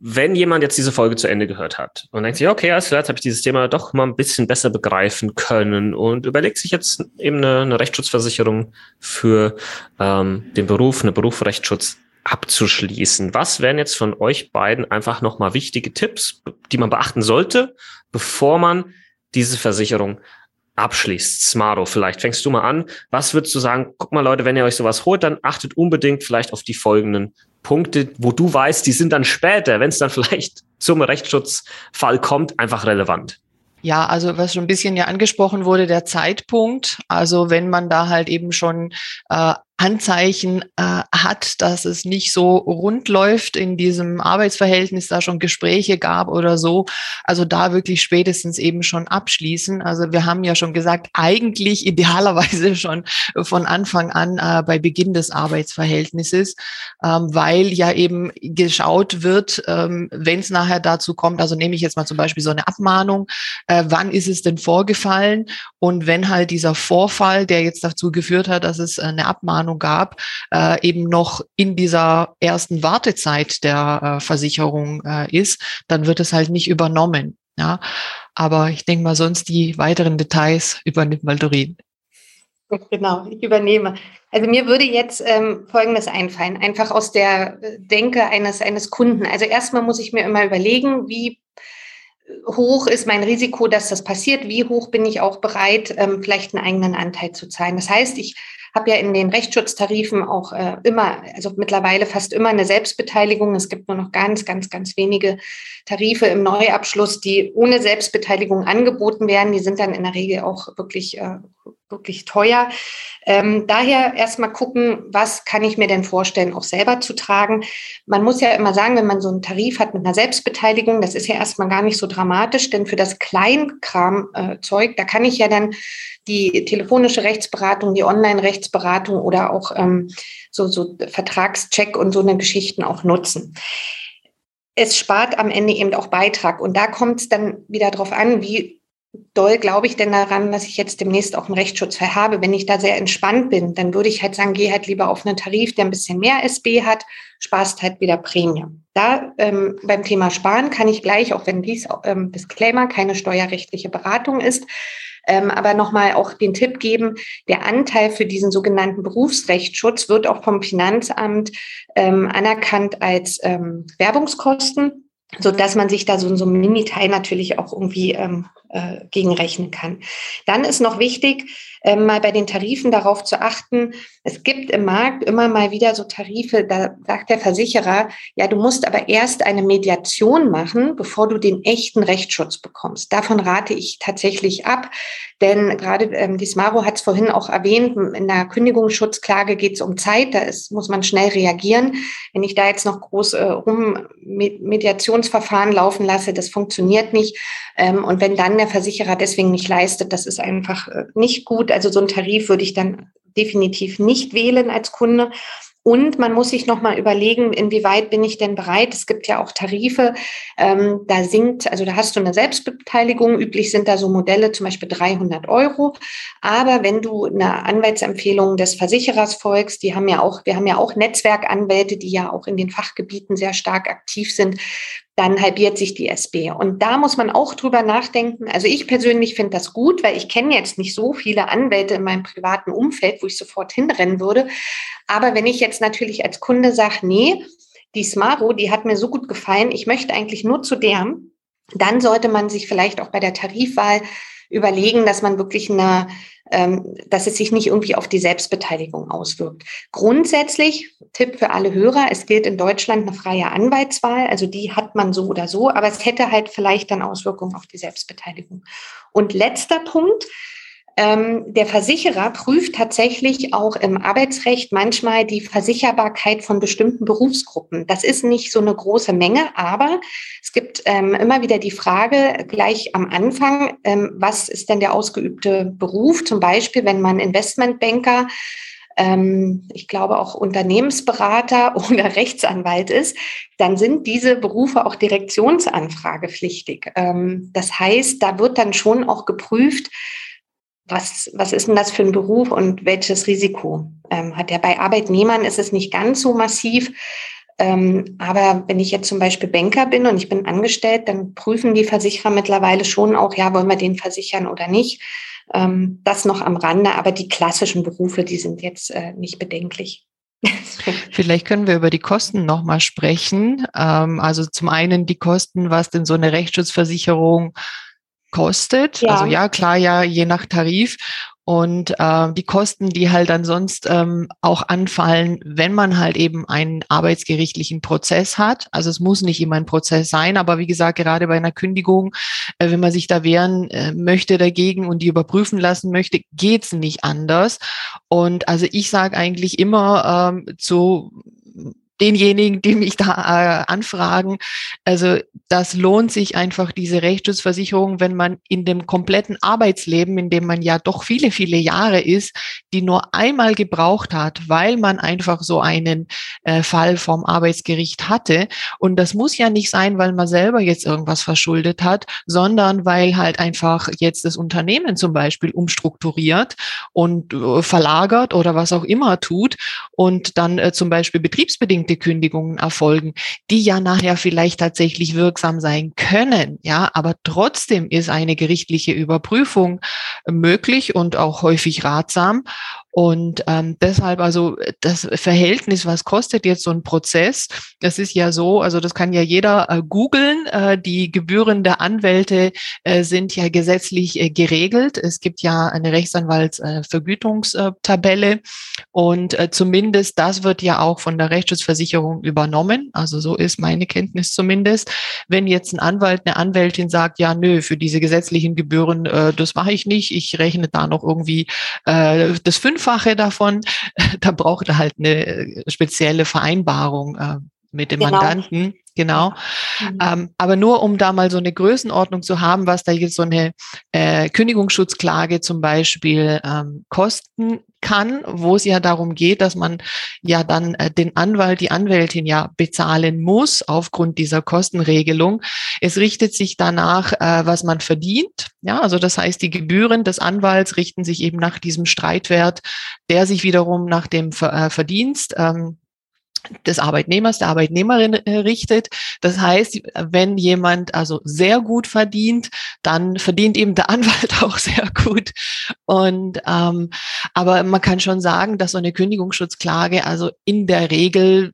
Wenn jemand jetzt diese Folge zu Ende gehört hat und denkt sich, okay, also jetzt habe ich dieses Thema doch mal ein bisschen besser begreifen können und überlegt sich jetzt eben eine, eine Rechtsschutzversicherung für ähm, den Beruf, eine Berufsrechtsschutz abzuschließen. Was wären jetzt von euch beiden einfach nochmal wichtige Tipps, die man beachten sollte, bevor man diese Versicherung abschließt. Smaro, vielleicht fängst du mal an. Was würdest du sagen? Guck mal, Leute, wenn ihr euch sowas holt, dann achtet unbedingt vielleicht auf die folgenden Punkte, wo du weißt, die sind dann später, wenn es dann vielleicht zum Rechtsschutzfall kommt, einfach relevant. Ja, also was schon ein bisschen ja angesprochen wurde, der Zeitpunkt. Also wenn man da halt eben schon äh, Anzeichen äh, hat, dass es nicht so rund läuft in diesem Arbeitsverhältnis, da schon Gespräche gab oder so. Also da wirklich spätestens eben schon abschließen. Also wir haben ja schon gesagt, eigentlich idealerweise schon von Anfang an äh, bei Beginn des Arbeitsverhältnisses, ähm, weil ja eben geschaut wird, ähm, wenn es nachher dazu kommt, also nehme ich jetzt mal zum Beispiel so eine Abmahnung, äh, wann ist es denn vorgefallen? Und wenn halt dieser Vorfall, der jetzt dazu geführt hat, dass es eine Abmahnung Planung gab, äh, eben noch in dieser ersten Wartezeit der äh, Versicherung äh, ist, dann wird es halt nicht übernommen. Ja, aber ich denke mal, sonst die weiteren Details übernimmt mal Dorin. Genau, ich übernehme. Also mir würde jetzt ähm, Folgendes einfallen, einfach aus der Denke eines, eines Kunden. Also erstmal muss ich mir immer überlegen, wie hoch ist mein Risiko, dass das passiert, wie hoch bin ich auch bereit, ähm, vielleicht einen eigenen Anteil zu zahlen. Das heißt, ich habe ja in den Rechtsschutztarifen auch äh, immer, also mittlerweile fast immer eine Selbstbeteiligung. Es gibt nur noch ganz, ganz, ganz wenige Tarife im Neuabschluss, die ohne Selbstbeteiligung angeboten werden. Die sind dann in der Regel auch wirklich, äh, wirklich teuer. Ähm, daher erstmal gucken, was kann ich mir denn vorstellen, auch selber zu tragen. Man muss ja immer sagen, wenn man so einen Tarif hat mit einer Selbstbeteiligung, das ist ja erstmal gar nicht so dramatisch, denn für das Kleinkram-Zeug, äh, da kann ich ja dann die telefonische Rechtsberatung, die Online-Rechtsberatung oder auch ähm, so, so Vertragscheck und so eine Geschichten auch nutzen. Es spart am Ende eben auch Beitrag. Und da kommt es dann wieder darauf an, wie doll glaube ich denn daran, dass ich jetzt demnächst auch einen Rechtsschutzfall habe. Wenn ich da sehr entspannt bin, dann würde ich halt sagen, geh halt lieber auf einen Tarif, der ein bisschen mehr SB hat, sparst halt wieder Prämie. Da ähm, beim Thema Sparen kann ich gleich, auch wenn dies ähm, Disclaimer keine steuerrechtliche Beratung ist, ähm, aber nochmal auch den Tipp geben, der Anteil für diesen sogenannten Berufsrechtsschutz wird auch vom Finanzamt ähm, anerkannt als ähm, Werbungskosten so dass man sich da so, so ein Mini-Teil natürlich auch irgendwie ähm, äh, gegenrechnen kann. Dann ist noch wichtig, ähm, mal bei den Tarifen darauf zu achten. Es gibt im Markt immer mal wieder so Tarife, da sagt der Versicherer, ja, du musst aber erst eine Mediation machen, bevor du den echten Rechtsschutz bekommst. Davon rate ich tatsächlich ab, denn gerade ähm, die hat es vorhin auch erwähnt, in der Kündigungsschutzklage geht es um Zeit, da ist, muss man schnell reagieren. Wenn ich da jetzt noch groß äh, rum Mediationsverfahren laufen lasse, das funktioniert nicht. Ähm, und wenn dann der Versicherer deswegen nicht leistet, das ist einfach äh, nicht gut. Also so ein Tarif würde ich dann definitiv nicht wählen als Kunde. Und man muss sich nochmal überlegen, inwieweit bin ich denn bereit? Es gibt ja auch Tarife, ähm, da sinkt, also da hast du eine Selbstbeteiligung. Üblich sind da so Modelle, zum Beispiel 300 Euro. Aber wenn du eine Anwaltsempfehlung des Versicherers folgst, die haben ja auch, wir haben ja auch Netzwerkanwälte, die ja auch in den Fachgebieten sehr stark aktiv sind, dann halbiert sich die SB. Und da muss man auch drüber nachdenken. Also ich persönlich finde das gut, weil ich kenne jetzt nicht so viele Anwälte in meinem privaten Umfeld, wo ich sofort hinrennen würde. Aber wenn ich jetzt natürlich als Kunde sage, nee, die Smaro, die hat mir so gut gefallen, ich möchte eigentlich nur zu der, dann sollte man sich vielleicht auch bei der Tarifwahl überlegen, dass man wirklich eine, ähm, dass es sich nicht irgendwie auf die Selbstbeteiligung auswirkt. Grundsätzlich, Tipp für alle Hörer, es gilt in Deutschland eine freie Anwaltswahl, also die hat man so oder so, aber es hätte halt vielleicht dann Auswirkungen auf die Selbstbeteiligung. Und letzter Punkt, der Versicherer prüft tatsächlich auch im Arbeitsrecht manchmal die Versicherbarkeit von bestimmten Berufsgruppen. Das ist nicht so eine große Menge, aber es gibt ähm, immer wieder die Frage gleich am Anfang, ähm, was ist denn der ausgeübte Beruf? Zum Beispiel, wenn man Investmentbanker ähm, ich glaube auch Unternehmensberater oder Rechtsanwalt ist, dann sind diese Berufe auch direktionsanfragepflichtig. Ähm, das heißt, da wird dann schon auch geprüft, was, was ist denn das für ein Beruf und welches Risiko ähm, hat er? Bei Arbeitnehmern ist es nicht ganz so massiv. Ähm, aber wenn ich jetzt zum Beispiel Banker bin und ich bin angestellt, dann prüfen die Versicherer mittlerweile schon auch, ja, wollen wir den versichern oder nicht. Ähm, das noch am Rande, aber die klassischen Berufe, die sind jetzt äh, nicht bedenklich. Vielleicht können wir über die Kosten nochmal sprechen. Ähm, also zum einen die Kosten, was denn so eine Rechtsschutzversicherung kostet. Ja. Also ja, klar, ja, je nach Tarif. Und äh, die Kosten, die halt dann sonst ähm, auch anfallen, wenn man halt eben einen arbeitsgerichtlichen Prozess hat. Also es muss nicht immer ein Prozess sein, aber wie gesagt, gerade bei einer Kündigung, äh, wenn man sich da wehren äh, möchte dagegen und die überprüfen lassen möchte, geht's nicht anders. Und also ich sage eigentlich immer ähm, zu denjenigen, die mich da äh, anfragen. Also das lohnt sich einfach, diese Rechtsschutzversicherung, wenn man in dem kompletten Arbeitsleben, in dem man ja doch viele, viele Jahre ist, die nur einmal gebraucht hat, weil man einfach so einen äh, Fall vom Arbeitsgericht hatte. Und das muss ja nicht sein, weil man selber jetzt irgendwas verschuldet hat, sondern weil halt einfach jetzt das Unternehmen zum Beispiel umstrukturiert und äh, verlagert oder was auch immer tut und dann äh, zum Beispiel betriebsbedingt Kündigungen erfolgen, die ja nachher vielleicht tatsächlich wirksam sein können. Ja, aber trotzdem ist eine gerichtliche Überprüfung möglich und auch häufig ratsam. Und ähm, deshalb also das Verhältnis, was kostet jetzt so ein Prozess? Das ist ja so, also das kann ja jeder äh, googeln. Äh, die Gebühren der Anwälte äh, sind ja gesetzlich äh, geregelt. Es gibt ja eine Rechtsanwaltsvergütungstabelle äh, und äh, zumindest das wird ja auch von der Rechtsschutzversicherung übernommen. Also so ist meine Kenntnis zumindest. Wenn jetzt ein Anwalt, eine Anwältin sagt, ja, nö, für diese gesetzlichen Gebühren, äh, das mache ich nicht. Ich rechne da noch irgendwie äh, das fünf Fünffache davon, da braucht er halt eine äh, spezielle Vereinbarung äh, mit dem genau. Mandanten. Genau. Mhm. Ähm, aber nur um da mal so eine Größenordnung zu haben, was da jetzt so eine äh, Kündigungsschutzklage zum Beispiel ähm, kosten kann, wo es ja darum geht, dass man ja dann äh, den Anwalt, die Anwältin ja bezahlen muss aufgrund dieser Kostenregelung. Es richtet sich danach, äh, was man verdient. Ja, also das heißt, die Gebühren des Anwalts richten sich eben nach diesem Streitwert, der sich wiederum nach dem äh, Verdienst ähm, des Arbeitnehmers, der Arbeitnehmerin äh, richtet. Das heißt, wenn jemand also sehr gut verdient, dann verdient eben der Anwalt auch sehr gut. Und ähm, aber man kann schon sagen, dass so eine Kündigungsschutzklage also in der Regel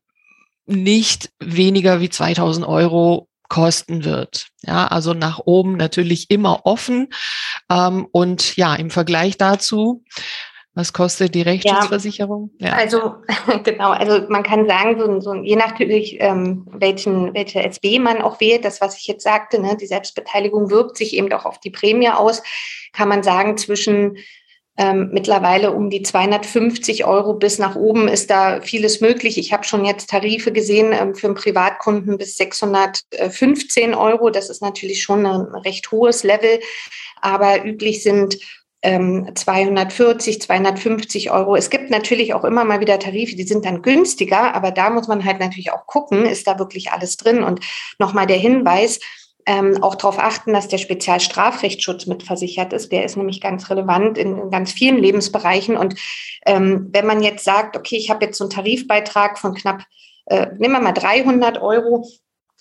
nicht weniger wie 2000 Euro kosten wird. Ja, also nach oben natürlich immer offen. Ähm, und ja, im Vergleich dazu was kostet die Rechtsschutzversicherung? Ja, ja. Also genau, also man kann sagen, so, so je nachdem, ähm, welchen, welche SB man auch wählt, das, was ich jetzt sagte, ne, die Selbstbeteiligung wirkt sich eben auch auf die Prämie aus, kann man sagen, zwischen ähm, mittlerweile um die 250 Euro bis nach oben ist da vieles möglich. Ich habe schon jetzt Tarife gesehen ähm, für einen Privatkunden bis 615 Euro. Das ist natürlich schon ein recht hohes Level, aber üblich sind 240, ähm, 250 Euro. Es gibt natürlich auch immer mal wieder Tarife, die sind dann günstiger, aber da muss man halt natürlich auch gucken, ist da wirklich alles drin? Und nochmal der Hinweis, ähm, auch darauf achten, dass der Spezialstrafrechtsschutz mitversichert ist. Der ist nämlich ganz relevant in, ganz vielen Lebensbereichen. Und ähm, wenn man jetzt sagt, okay, ich habe jetzt so einen Tarifbeitrag von knapp, äh, nehmen wir mal 300 Euro,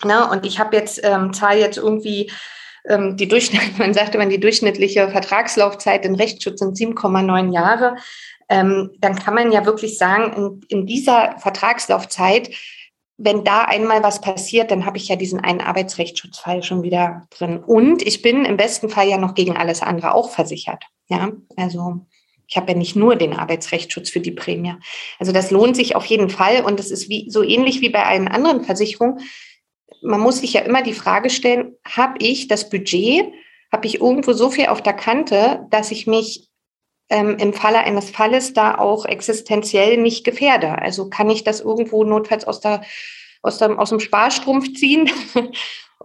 ne, und ich habe jetzt, ähm, zahle jetzt irgendwie ähm, die Durchschnitt, man sagte, man die durchschnittliche Vertragslaufzeit im Rechtsschutz sind 7,9 Jahre, ähm, dann kann man ja wirklich sagen, in, in dieser Vertragslaufzeit wenn da einmal was passiert, dann habe ich ja diesen einen Arbeitsrechtsschutzfall schon wieder drin. Und ich bin im besten Fall ja noch gegen alles andere auch versichert. Ja, also ich habe ja nicht nur den Arbeitsrechtsschutz für die Prämie. Also das lohnt sich auf jeden Fall und das ist wie, so ähnlich wie bei allen anderen Versicherungen. Man muss sich ja immer die Frage stellen, habe ich das Budget, habe ich irgendwo so viel auf der Kante, dass ich mich ähm, im Falle eines Falles da auch existenziell nicht gefährde. Also kann ich das irgendwo notfalls aus, der, aus, dem, aus dem Sparstrumpf ziehen?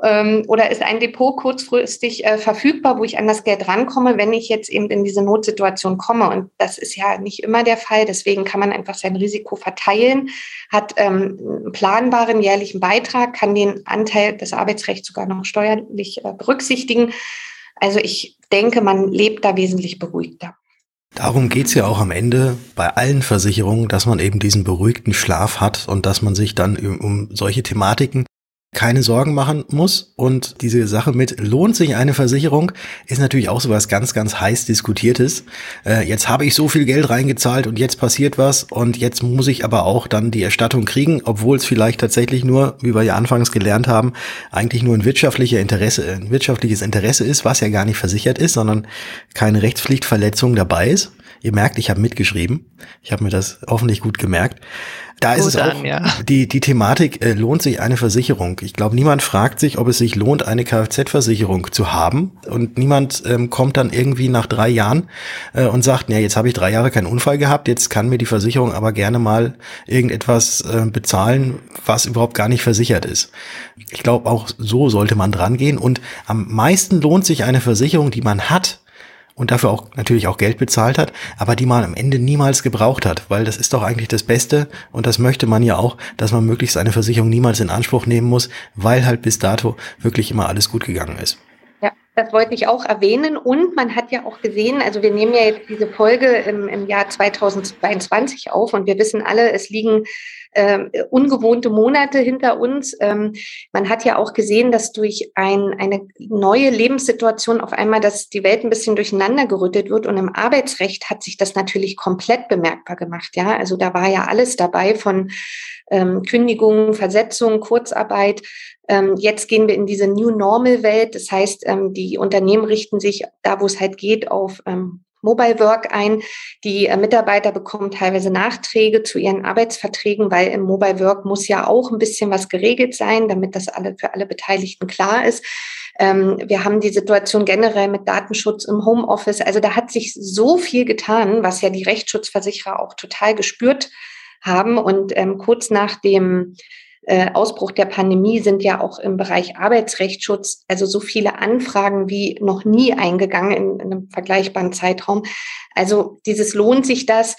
ähm, oder ist ein Depot kurzfristig äh, verfügbar, wo ich an das Geld rankomme, wenn ich jetzt eben in diese Notsituation komme? Und das ist ja nicht immer der Fall. Deswegen kann man einfach sein Risiko verteilen, hat ähm, einen planbaren jährlichen Beitrag, kann den Anteil des Arbeitsrechts sogar noch steuerlich äh, berücksichtigen. Also ich denke, man lebt da wesentlich beruhigter. Darum geht's ja auch am Ende bei allen Versicherungen, dass man eben diesen beruhigten Schlaf hat und dass man sich dann um solche Thematiken keine Sorgen machen muss. Und diese Sache mit lohnt sich eine Versicherung ist natürlich auch so was ganz, ganz heiß diskutiertes. Äh, jetzt habe ich so viel Geld reingezahlt und jetzt passiert was und jetzt muss ich aber auch dann die Erstattung kriegen, obwohl es vielleicht tatsächlich nur, wie wir ja anfangs gelernt haben, eigentlich nur ein wirtschaftlicher Interesse, ein wirtschaftliches Interesse ist, was ja gar nicht versichert ist, sondern keine Rechtspflichtverletzung dabei ist. Ihr merkt, ich habe mitgeschrieben. Ich habe mir das hoffentlich gut gemerkt. Da gut ist es auch, an, ja. die, die Thematik, äh, lohnt sich eine Versicherung? Ich glaube, niemand fragt sich, ob es sich lohnt, eine Kfz-Versicherung zu haben. Und niemand ähm, kommt dann irgendwie nach drei Jahren äh, und sagt, ja, jetzt habe ich drei Jahre keinen Unfall gehabt, jetzt kann mir die Versicherung aber gerne mal irgendetwas äh, bezahlen, was überhaupt gar nicht versichert ist. Ich glaube, auch so sollte man dran gehen. Und am meisten lohnt sich eine Versicherung, die man hat, und dafür auch natürlich auch Geld bezahlt hat, aber die man am Ende niemals gebraucht hat, weil das ist doch eigentlich das Beste und das möchte man ja auch, dass man möglichst eine Versicherung niemals in Anspruch nehmen muss, weil halt bis dato wirklich immer alles gut gegangen ist. Ja, das wollte ich auch erwähnen und man hat ja auch gesehen, also wir nehmen ja jetzt diese Folge im, im Jahr 2022 auf und wir wissen alle, es liegen äh, ungewohnte Monate hinter uns. Ähm, man hat ja auch gesehen, dass durch ein, eine neue Lebenssituation auf einmal, dass die Welt ein bisschen durcheinander gerüttet wird und im Arbeitsrecht hat sich das natürlich komplett bemerkbar gemacht. Ja, also da war ja alles dabei von ähm, Kündigungen, Versetzungen, Kurzarbeit. Ähm, jetzt gehen wir in diese New Normal Welt. Das heißt, ähm, die Unternehmen richten sich da, wo es halt geht, auf ähm, Mobile Work ein. Die äh, Mitarbeiter bekommen teilweise Nachträge zu ihren Arbeitsverträgen, weil im Mobile Work muss ja auch ein bisschen was geregelt sein, damit das alle für alle Beteiligten klar ist. Ähm, wir haben die Situation generell mit Datenschutz im Homeoffice. Also da hat sich so viel getan, was ja die Rechtsschutzversicherer auch total gespürt haben. Und ähm, kurz nach dem äh, Ausbruch der Pandemie sind ja auch im Bereich Arbeitsrechtsschutz also so viele Anfragen wie noch nie eingegangen in, in einem vergleichbaren Zeitraum. Also dieses lohnt sich das.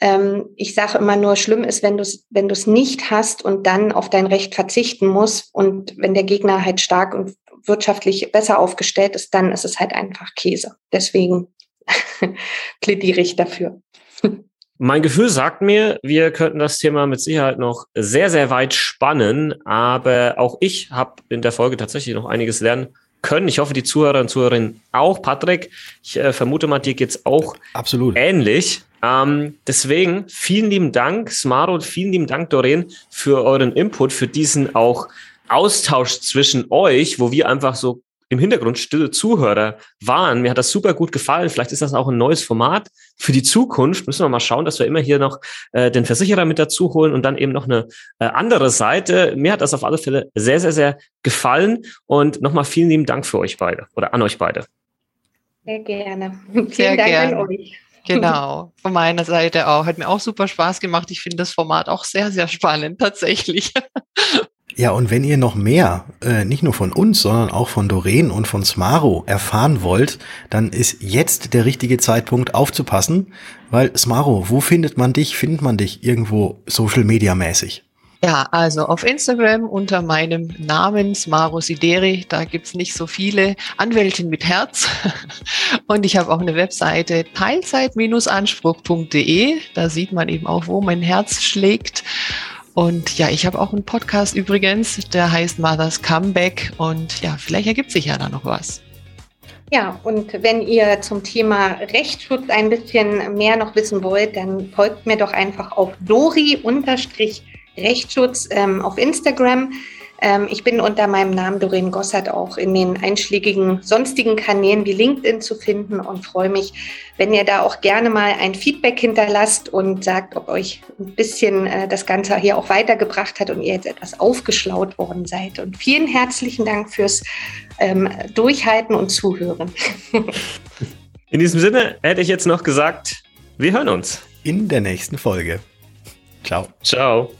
Ähm, ich sage immer nur, schlimm ist, wenn du es wenn du's nicht hast und dann auf dein Recht verzichten musst. Und wenn der Gegner halt stark und wirtschaftlich besser aufgestellt ist, dann ist es halt einfach Käse. Deswegen plädiere ich dafür. Mein Gefühl sagt mir, wir könnten das Thema mit Sicherheit noch sehr, sehr weit spannen, aber auch ich habe in der Folge tatsächlich noch einiges lernen können. Ich hoffe, die Zuhörer und Zuhörerinnen auch. Patrick, ich äh, vermute mal, dir geht's auch Absolut. ähnlich. Ähm, deswegen vielen lieben Dank, Smaro, vielen lieben Dank, Doreen, für euren Input, für diesen auch Austausch zwischen euch, wo wir einfach so im Hintergrund stille Zuhörer waren. Mir hat das super gut gefallen. Vielleicht ist das auch ein neues Format für die Zukunft. Müssen wir mal schauen, dass wir immer hier noch äh, den Versicherer mit dazu holen und dann eben noch eine äh, andere Seite. Mir hat das auf alle Fälle sehr, sehr, sehr gefallen. Und nochmal vielen lieben Dank für euch beide oder an euch beide. Sehr gerne. Vielen sehr Dank gerne. an euch. Genau, von meiner Seite auch. Hat mir auch super Spaß gemacht. Ich finde das Format auch sehr, sehr spannend, tatsächlich. Ja, und wenn ihr noch mehr, äh, nicht nur von uns, sondern auch von Doreen und von Smaro erfahren wollt, dann ist jetzt der richtige Zeitpunkt aufzupassen, weil Smaro, wo findet man dich? Findet man dich irgendwo Social Media mäßig? Ja, also auf Instagram unter meinem Namen Smaro Sideri, da gibt's nicht so viele Anwältin mit Herz. Und ich habe auch eine Webseite teilzeit-anspruch.de, da sieht man eben auch, wo mein Herz schlägt. Und ja, ich habe auch einen Podcast übrigens, der heißt Mother's Comeback. Und ja, vielleicht ergibt sich ja da noch was. Ja, und wenn ihr zum Thema Rechtsschutz ein bisschen mehr noch wissen wollt, dann folgt mir doch einfach auf Dori-Rechtsschutz ähm, auf Instagram. Ähm, ich bin unter meinem Namen Doreen Gossert auch in den einschlägigen sonstigen Kanälen wie LinkedIn zu finden und freue mich, wenn ihr da auch gerne mal ein Feedback hinterlasst und sagt, ob euch ein bisschen äh, das Ganze hier auch weitergebracht hat und ihr jetzt etwas aufgeschlaut worden seid. Und vielen herzlichen Dank fürs ähm, Durchhalten und Zuhören. In diesem Sinne hätte ich jetzt noch gesagt, wir hören uns. In der nächsten Folge. Ciao. Ciao.